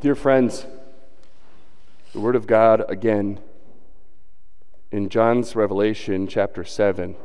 Dear friends, the Word of God again in John's Revelation, chapter 7.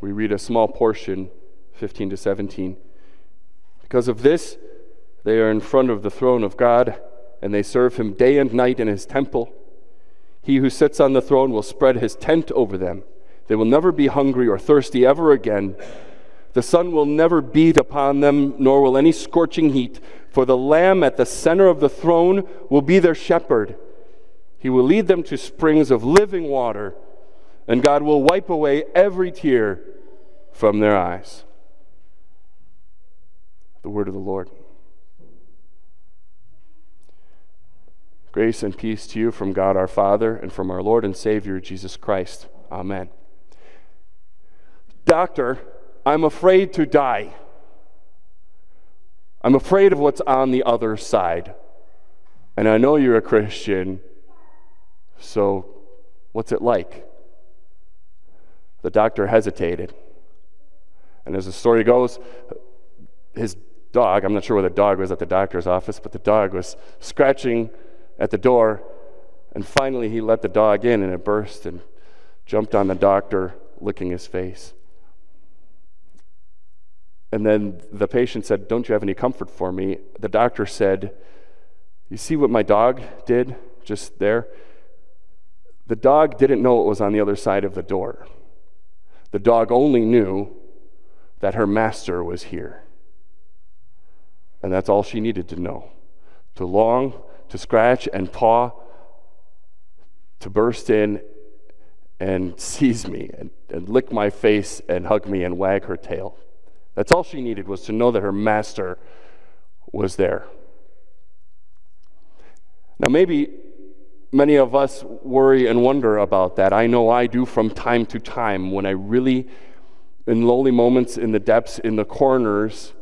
We read a small portion, 15 to 17. Because of this, they are in front of the throne of God, and they serve him day and night in his temple. He who sits on the throne will spread his tent over them. They will never be hungry or thirsty ever again. The sun will never beat upon them, nor will any scorching heat, for the Lamb at the center of the throne will be their shepherd. He will lead them to springs of living water, and God will wipe away every tear from their eyes. The word of the Lord. Grace and peace to you from God our Father and from our Lord and Savior Jesus Christ. Amen. Doctor, I'm afraid to die. I'm afraid of what's on the other side. And I know you're a Christian, so what's it like? The doctor hesitated. And as the story goes, his dog, I'm not sure where the dog was at the doctor's office, but the dog was scratching at the door. And finally, he let the dog in and it burst and jumped on the doctor, licking his face. And then the patient said, Don't you have any comfort for me? The doctor said, You see what my dog did just there? The dog didn't know it was on the other side of the door. The dog only knew that her master was here. And that's all she needed to know to long, to scratch and paw, to burst in and seize me and, and lick my face and hug me and wag her tail. That's all she needed was to know that her master was there. Now, maybe many of us worry and wonder about that. I know I do from time to time when I really, in lonely moments, in the depths, in the corners,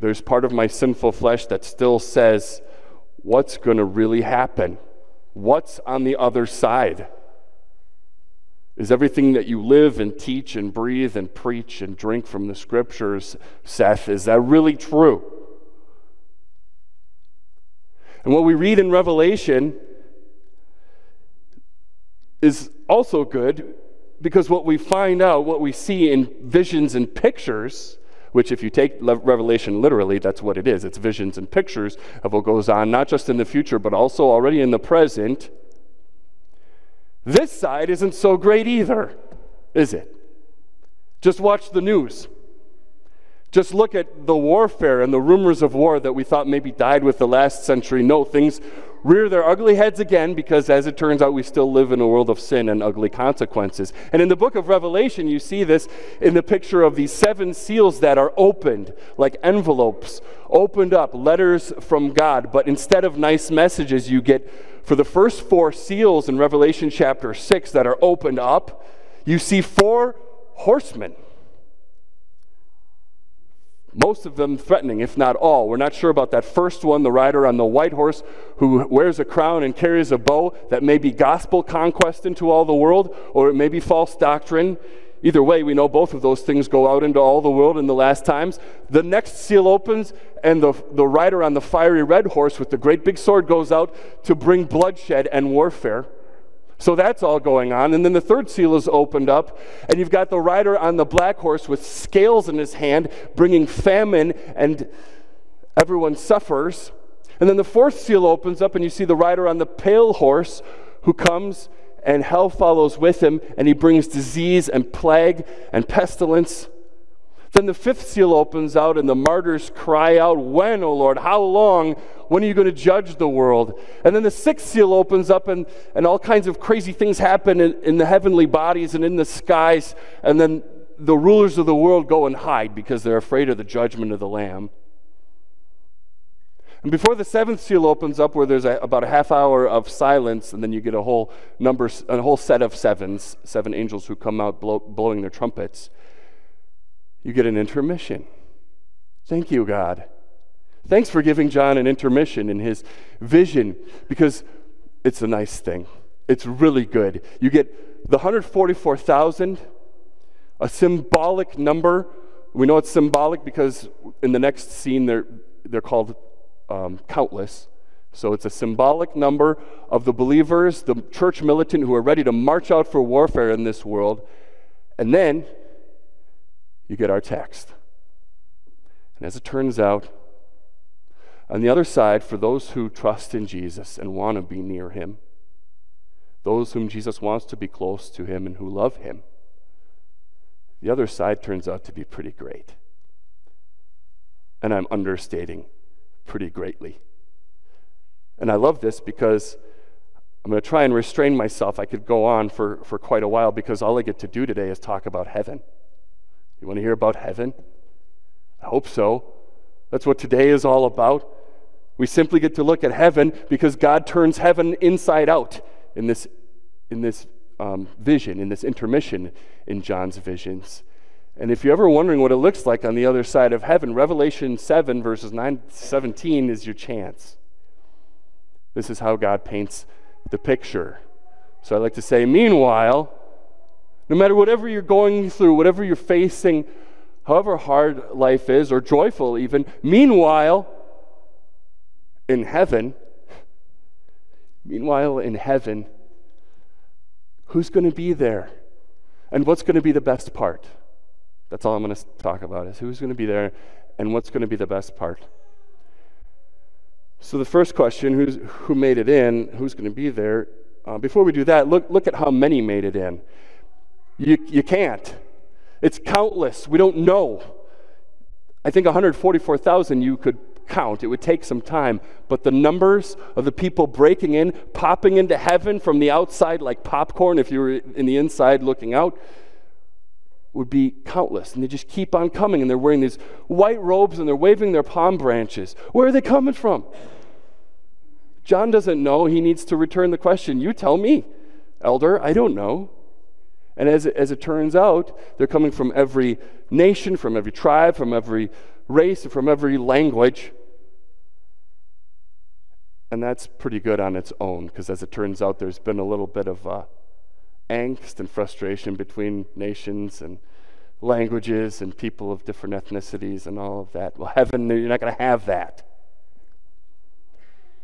there's part of my sinful flesh that still says, What's going to really happen? What's on the other side? Is everything that you live and teach and breathe and preach and drink from the scriptures, Seth, is that really true? And what we read in Revelation is also good because what we find out, what we see in visions and pictures, which, if you take Revelation literally, that's what it is it's visions and pictures of what goes on, not just in the future, but also already in the present this side isn't so great either, is it? Just watch the news. Just look at the warfare and the rumors of war that we thought maybe died with the last century. No, things rear their ugly heads again because, as it turns out, we still live in a world of sin and ugly consequences. And in the book of Revelation, you see this in the picture of these seven seals that are opened, like envelopes, opened up, letters from God. But instead of nice messages, you get for the first four seals in Revelation chapter 6 that are opened up, you see four horsemen. Most of them threatening, if not all. We're not sure about that first one, the rider on the white horse who wears a crown and carries a bow. That may be gospel conquest into all the world, or it may be false doctrine. Either way, we know both of those things go out into all the world in the last times. The next seal opens, and the, the rider on the fiery red horse with the great big sword goes out to bring bloodshed and warfare. So that's all going on. And then the third seal is opened up, and you've got the rider on the black horse with scales in his hand, bringing famine, and everyone suffers. And then the fourth seal opens up, and you see the rider on the pale horse who comes and hell follows with him, and he brings disease and plague and pestilence. Then the fifth seal opens out, and the martyrs cry out, When, O Lord? How long? When are you going to judge the world? And then the sixth seal opens up, and, and all kinds of crazy things happen in, in the heavenly bodies and in the skies. And then the rulers of the world go and hide because they're afraid of the judgment of the Lamb. And before the seventh seal opens up, where there's a, about a half hour of silence, and then you get a whole number, a whole set of sevens, seven angels who come out blow, blowing their trumpets, you get an intermission. Thank you, God. Thanks for giving John an intermission in his vision, because it's a nice thing. It's really good. You get the 144,000, a symbolic number. We know it's symbolic because in the next scene they're, they're called um, countless. So it's a symbolic number of the believers, the church militant who are ready to march out for warfare in this world. And then you get our text. And as it turns out, on the other side, for those who trust in Jesus and want to be near him, those whom Jesus wants to be close to him and who love him, the other side turns out to be pretty great. And I'm understating pretty greatly. And I love this because I'm going to try and restrain myself. I could go on for, for quite a while because all I get to do today is talk about heaven. You want to hear about heaven? I hope so. That's what today is all about. We simply get to look at heaven because God turns heaven inside out in this, in this um, vision, in this intermission in John's visions. And if you're ever wondering what it looks like on the other side of heaven, Revelation 7, verses 9 17 is your chance. This is how God paints the picture. So I like to say, meanwhile, no matter whatever you're going through, whatever you're facing, however hard life is, or joyful even, meanwhile, in heaven, meanwhile, in heaven, who's going to be there? And what's going to be the best part? That's all I'm going to talk about is who's going to be there and what's going to be the best part. So the first question, who's, who made it in, who's going to be there? Uh, before we do that, look, look at how many made it in. You, you can't. It's countless. We don't know. I think 144,000 you could count. It would take some time. But the numbers of the people breaking in, popping into heaven from the outside like popcorn, if you were in the inside looking out, would be countless. And they just keep on coming. And they're wearing these white robes and they're waving their palm branches. Where are they coming from? John doesn't know. He needs to return the question. You tell me, elder. I don't know. And as as it turns out, they're coming from every nation, from every tribe, from every race, from every language. And that's pretty good on its own, because as it turns out, there's been a little bit of uh, angst and frustration between nations and languages and people of different ethnicities and all of that. Well, heaven, you're not going to have that.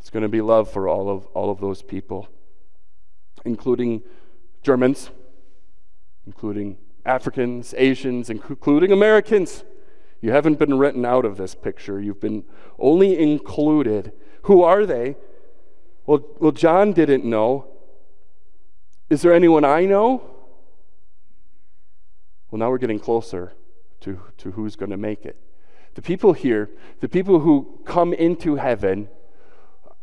It's going to be love for all of, all of those people, including Germans, including Africans, Asians, including Americans. You haven't been written out of this picture, you've been only included. Who are they? Well, well John didn't know. Is there anyone I know? Well, now we're getting closer to, to who's going to make it. The people here, the people who come into heaven,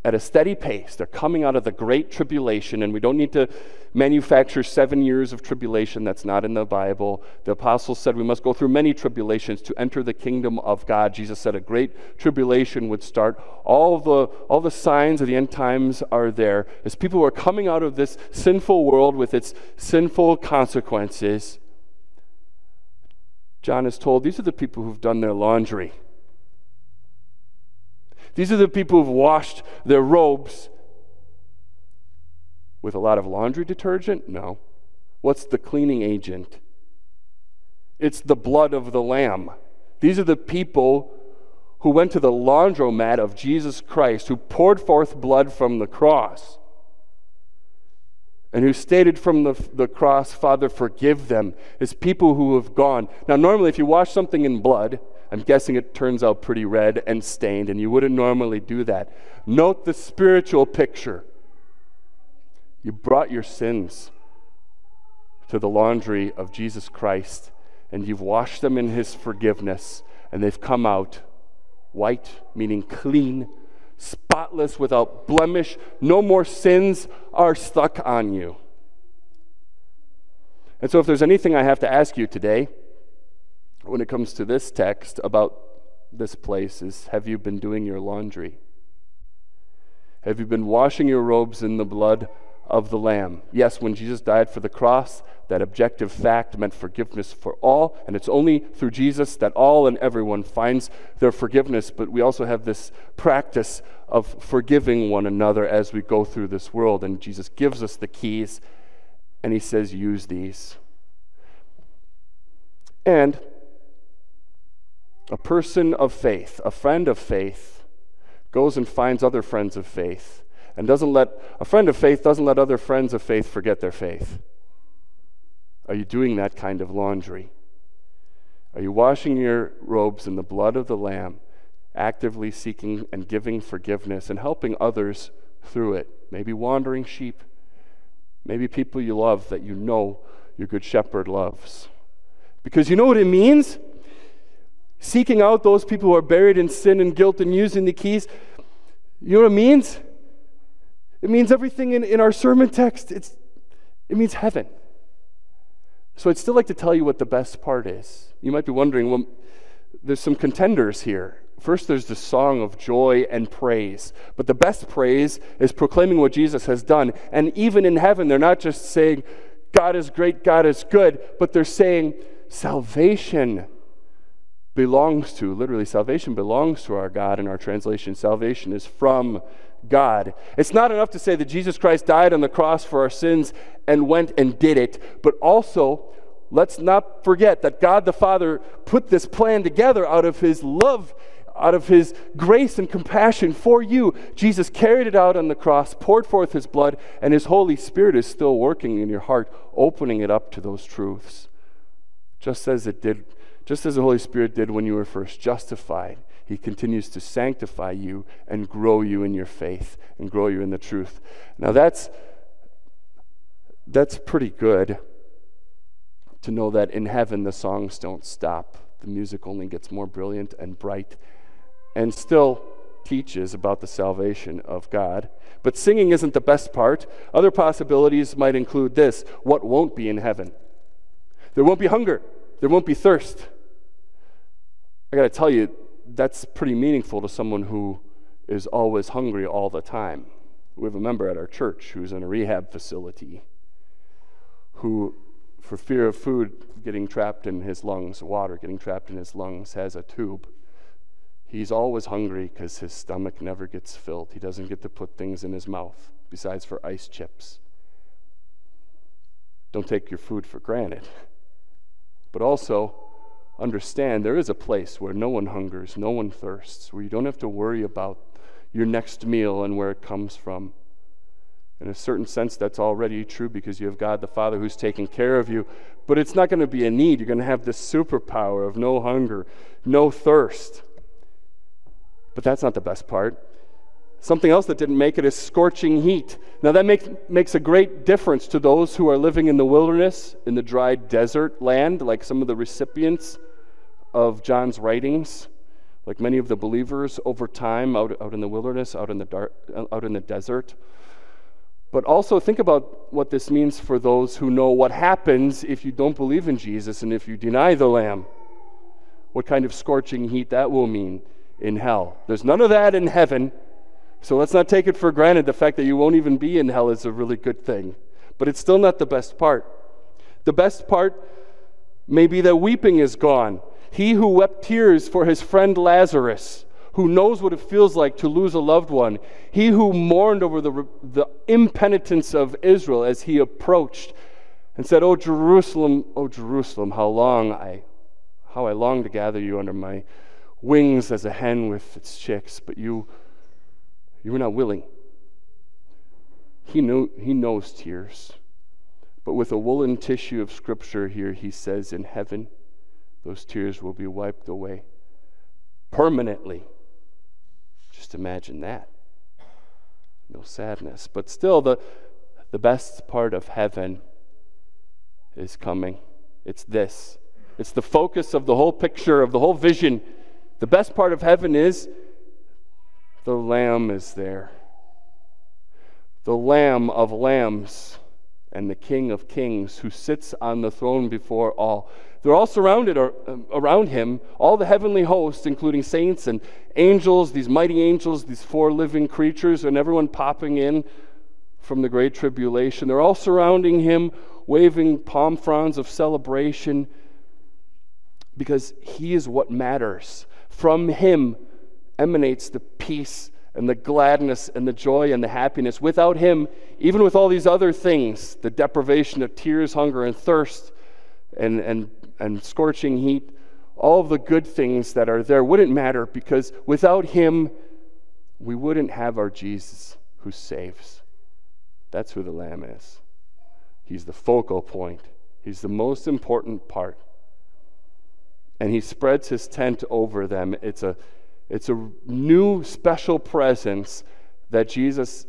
at a steady pace. They're coming out of the great tribulation, and we don't need to manufacture seven years of tribulation. That's not in the Bible. The apostles said we must go through many tribulations to enter the kingdom of God. Jesus said a great tribulation would start. All the, all the signs of the end times are there. As people are coming out of this sinful world with its sinful consequences, John is told these are the people who've done their laundry. These are the people who've washed their robes with a lot of laundry detergent? No. What's the cleaning agent? It's the blood of the Lamb. These are the people who went to the laundromat of Jesus Christ, who poured forth blood from the cross, and who stated from the, the cross, Father, forgive them, as people who have gone. Now, normally, if you wash something in blood, I'm guessing it turns out pretty red and stained, and you wouldn't normally do that. Note the spiritual picture. You brought your sins to the laundry of Jesus Christ, and you've washed them in His forgiveness, and they've come out white, meaning clean, spotless, without blemish. No more sins are stuck on you. And so, if there's anything I have to ask you today, when it comes to this text about this place is have you been doing your laundry? Have you been washing your robes in the blood of the Lamb? Yes, when Jesus died for the cross, that objective fact meant forgiveness for all, and it's only through Jesus that all and everyone finds their forgiveness. But we also have this practice of forgiving one another as we go through this world, and Jesus gives us the keys, and He says, use these. And a person of faith, a friend of faith, goes and finds other friends of faith and doesn't let a friend of faith doesn't let other friends of faith forget their faith. Are you doing that kind of laundry? Are you washing your robes in the blood of the Lamb, actively seeking and giving forgiveness and helping others through it? Maybe wandering sheep, maybe people you love that you know your good shepherd loves. Because you know what it means? Seeking out those people who are buried in sin and guilt and using the keys. You know what it means? It means everything in, in our sermon text. It's, it means heaven. So I'd still like to tell you what the best part is. You might be wondering, well, there's some contenders here. First, there's the song of joy and praise. But the best praise is proclaiming what Jesus has done. And even in heaven, they're not just saying, God is great, God is good, but they're saying, salvation belongs to, literally, salvation belongs to our God in our translation. Salvation is from God. It's not enough to say that Jesus Christ died on the cross for our sins and went and did it, but also let's not forget that God the Father put this plan together out of his love, out of his grace and compassion for you. Jesus carried it out on the cross, poured forth his blood, and his Holy Spirit is still working in your heart, opening it up to those truths. Just as it did, just as the Holy Spirit did when you were first justified he continues to sanctify you and grow you in your faith and grow you in the truth. Now that's that's pretty good to know that in heaven the songs don't stop. The music only gets more brilliant and bright and still teaches about the salvation of God. But singing isn't the best part. Other possibilities might include this what won't be in heaven? There won't be hunger, there won't be thirst. I got to tell you, that's pretty meaningful to someone who is always hungry all the time. We have a member at our church who's in a rehab facility who, for fear of food getting trapped in his lungs, water getting trapped in his lungs, has a tube. He's always hungry because his stomach never gets filled. He doesn't get to put things in his mouth besides for ice chips. Don't take your food for granted. But also, understand there is a place where no one hungers, no one thirsts, where you don't have to worry about your next meal and where it comes from. In a certain sense, that's already true because you have God the Father who's taking care of you. But it's not going to be a need. You're going to have this superpower of no hunger, no thirst. But that's not the best part. Something else that didn't make it is scorching heat. Now, that make, makes a great difference to those who are living in the wilderness, in the dry desert land, like some of the recipients of John's writings, like many of the believers over time out, out in the wilderness, out in the, dark, out in the desert. But also think about what this means for those who know what happens if you don't believe in Jesus and if you deny the Lamb. What kind of scorching heat that will mean in hell. There's none of that in heaven. So let's not take it for granted. The fact that you won't even be in hell is a really good thing. But it's still not the best part. The best part may be that weeping is gone. He who wept tears for his friend Lazarus, who knows what it feels like to lose a loved one, he who mourned over the, the impenitence of Israel as he approached and said, "O Jerusalem, O Jerusalem, how long I, how I long to gather you under my wings as a hen with its chicks, but you, you were not willing." He knew he knows tears, but with a woolen tissue of Scripture here, he says, "In heaven." Those tears will be wiped away permanently. Just imagine that. No sadness. But still, the, the best part of heaven is coming. It's this. It's the focus of the whole picture, of the whole vision. The best part of heaven is the Lamb is there. The Lamb of lambs and the King of kings who sits on the throne before all. They're all surrounded um, around him, all the heavenly hosts, including saints and angels, these mighty angels, these four living creatures, and everyone popping in from the great tribulation. They're all surrounding him, waving palm fronds of celebration because he is what matters. From him emanates the peace and the gladness and the joy and the happiness. Without him, even with all these other things, the deprivation of tears, hunger, and thirst, and, and and scorching heat, all the good things that are there wouldn't matter because without Him, we wouldn't have our Jesus who saves. That's who the Lamb is. He's the focal point, He's the most important part. And He spreads His tent over them. It's a, it's a new special presence that Jesus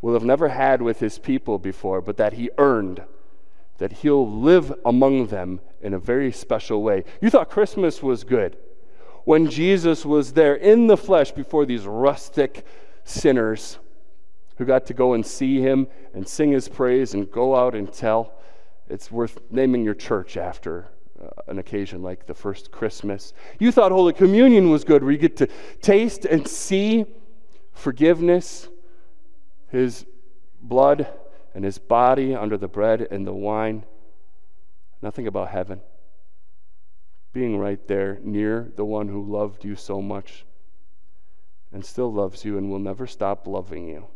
will have never had with His people before, but that He earned that he'll live among them in a very special way. You thought Christmas was good when Jesus was there in the flesh before these rustic sinners who got to go and see him and sing his praise and go out and tell. It's worth naming your church after Uh, an occasion like the first Christmas. You thought Holy Communion was good, where you get to taste and see forgiveness, his blood and his body under the bread and the wine. Nothing about heaven. Being right there near the one who loved you so much and still loves you and will never stop loving you.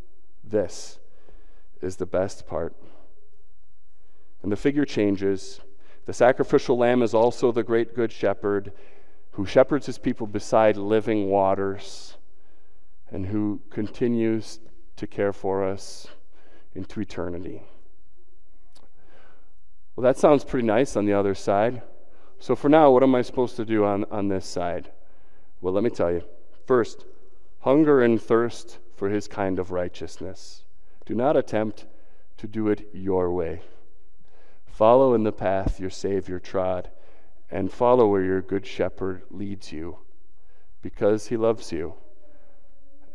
This is the best part. And the figure changes. The sacrificial lamb is also the great good shepherd who shepherds his people beside living waters and who continues to care for us into eternity. Well, that sounds pretty nice on the other side. So, for now, what am I supposed to do on, on this side? Well, let me tell you. First, hunger and thirst for his kind of righteousness. Do not attempt to do it your way. Follow in the path your Savior trod, and follow where your good shepherd leads you, because he loves you.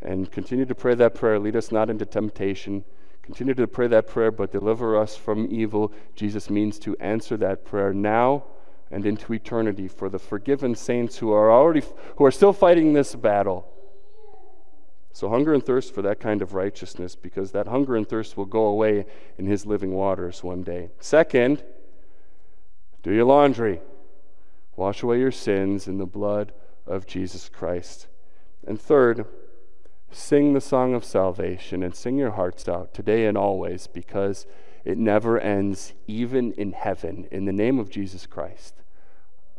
And continue to pray that prayer lead us not into temptation Continue to pray that prayer, but deliver us from evil. Jesus means to answer that prayer now and into eternity for the forgiven saints who are already who are still fighting this battle. So hunger and thirst for that kind of righteousness because that hunger and thirst will go away in his living waters one day. Second, do your laundry. Wash away your sins in the blood of Jesus Christ. And third, Sing the song of salvation and sing your hearts out today and always because it never ends, even in heaven. In the name of Jesus Christ.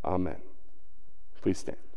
Amen. Please stand.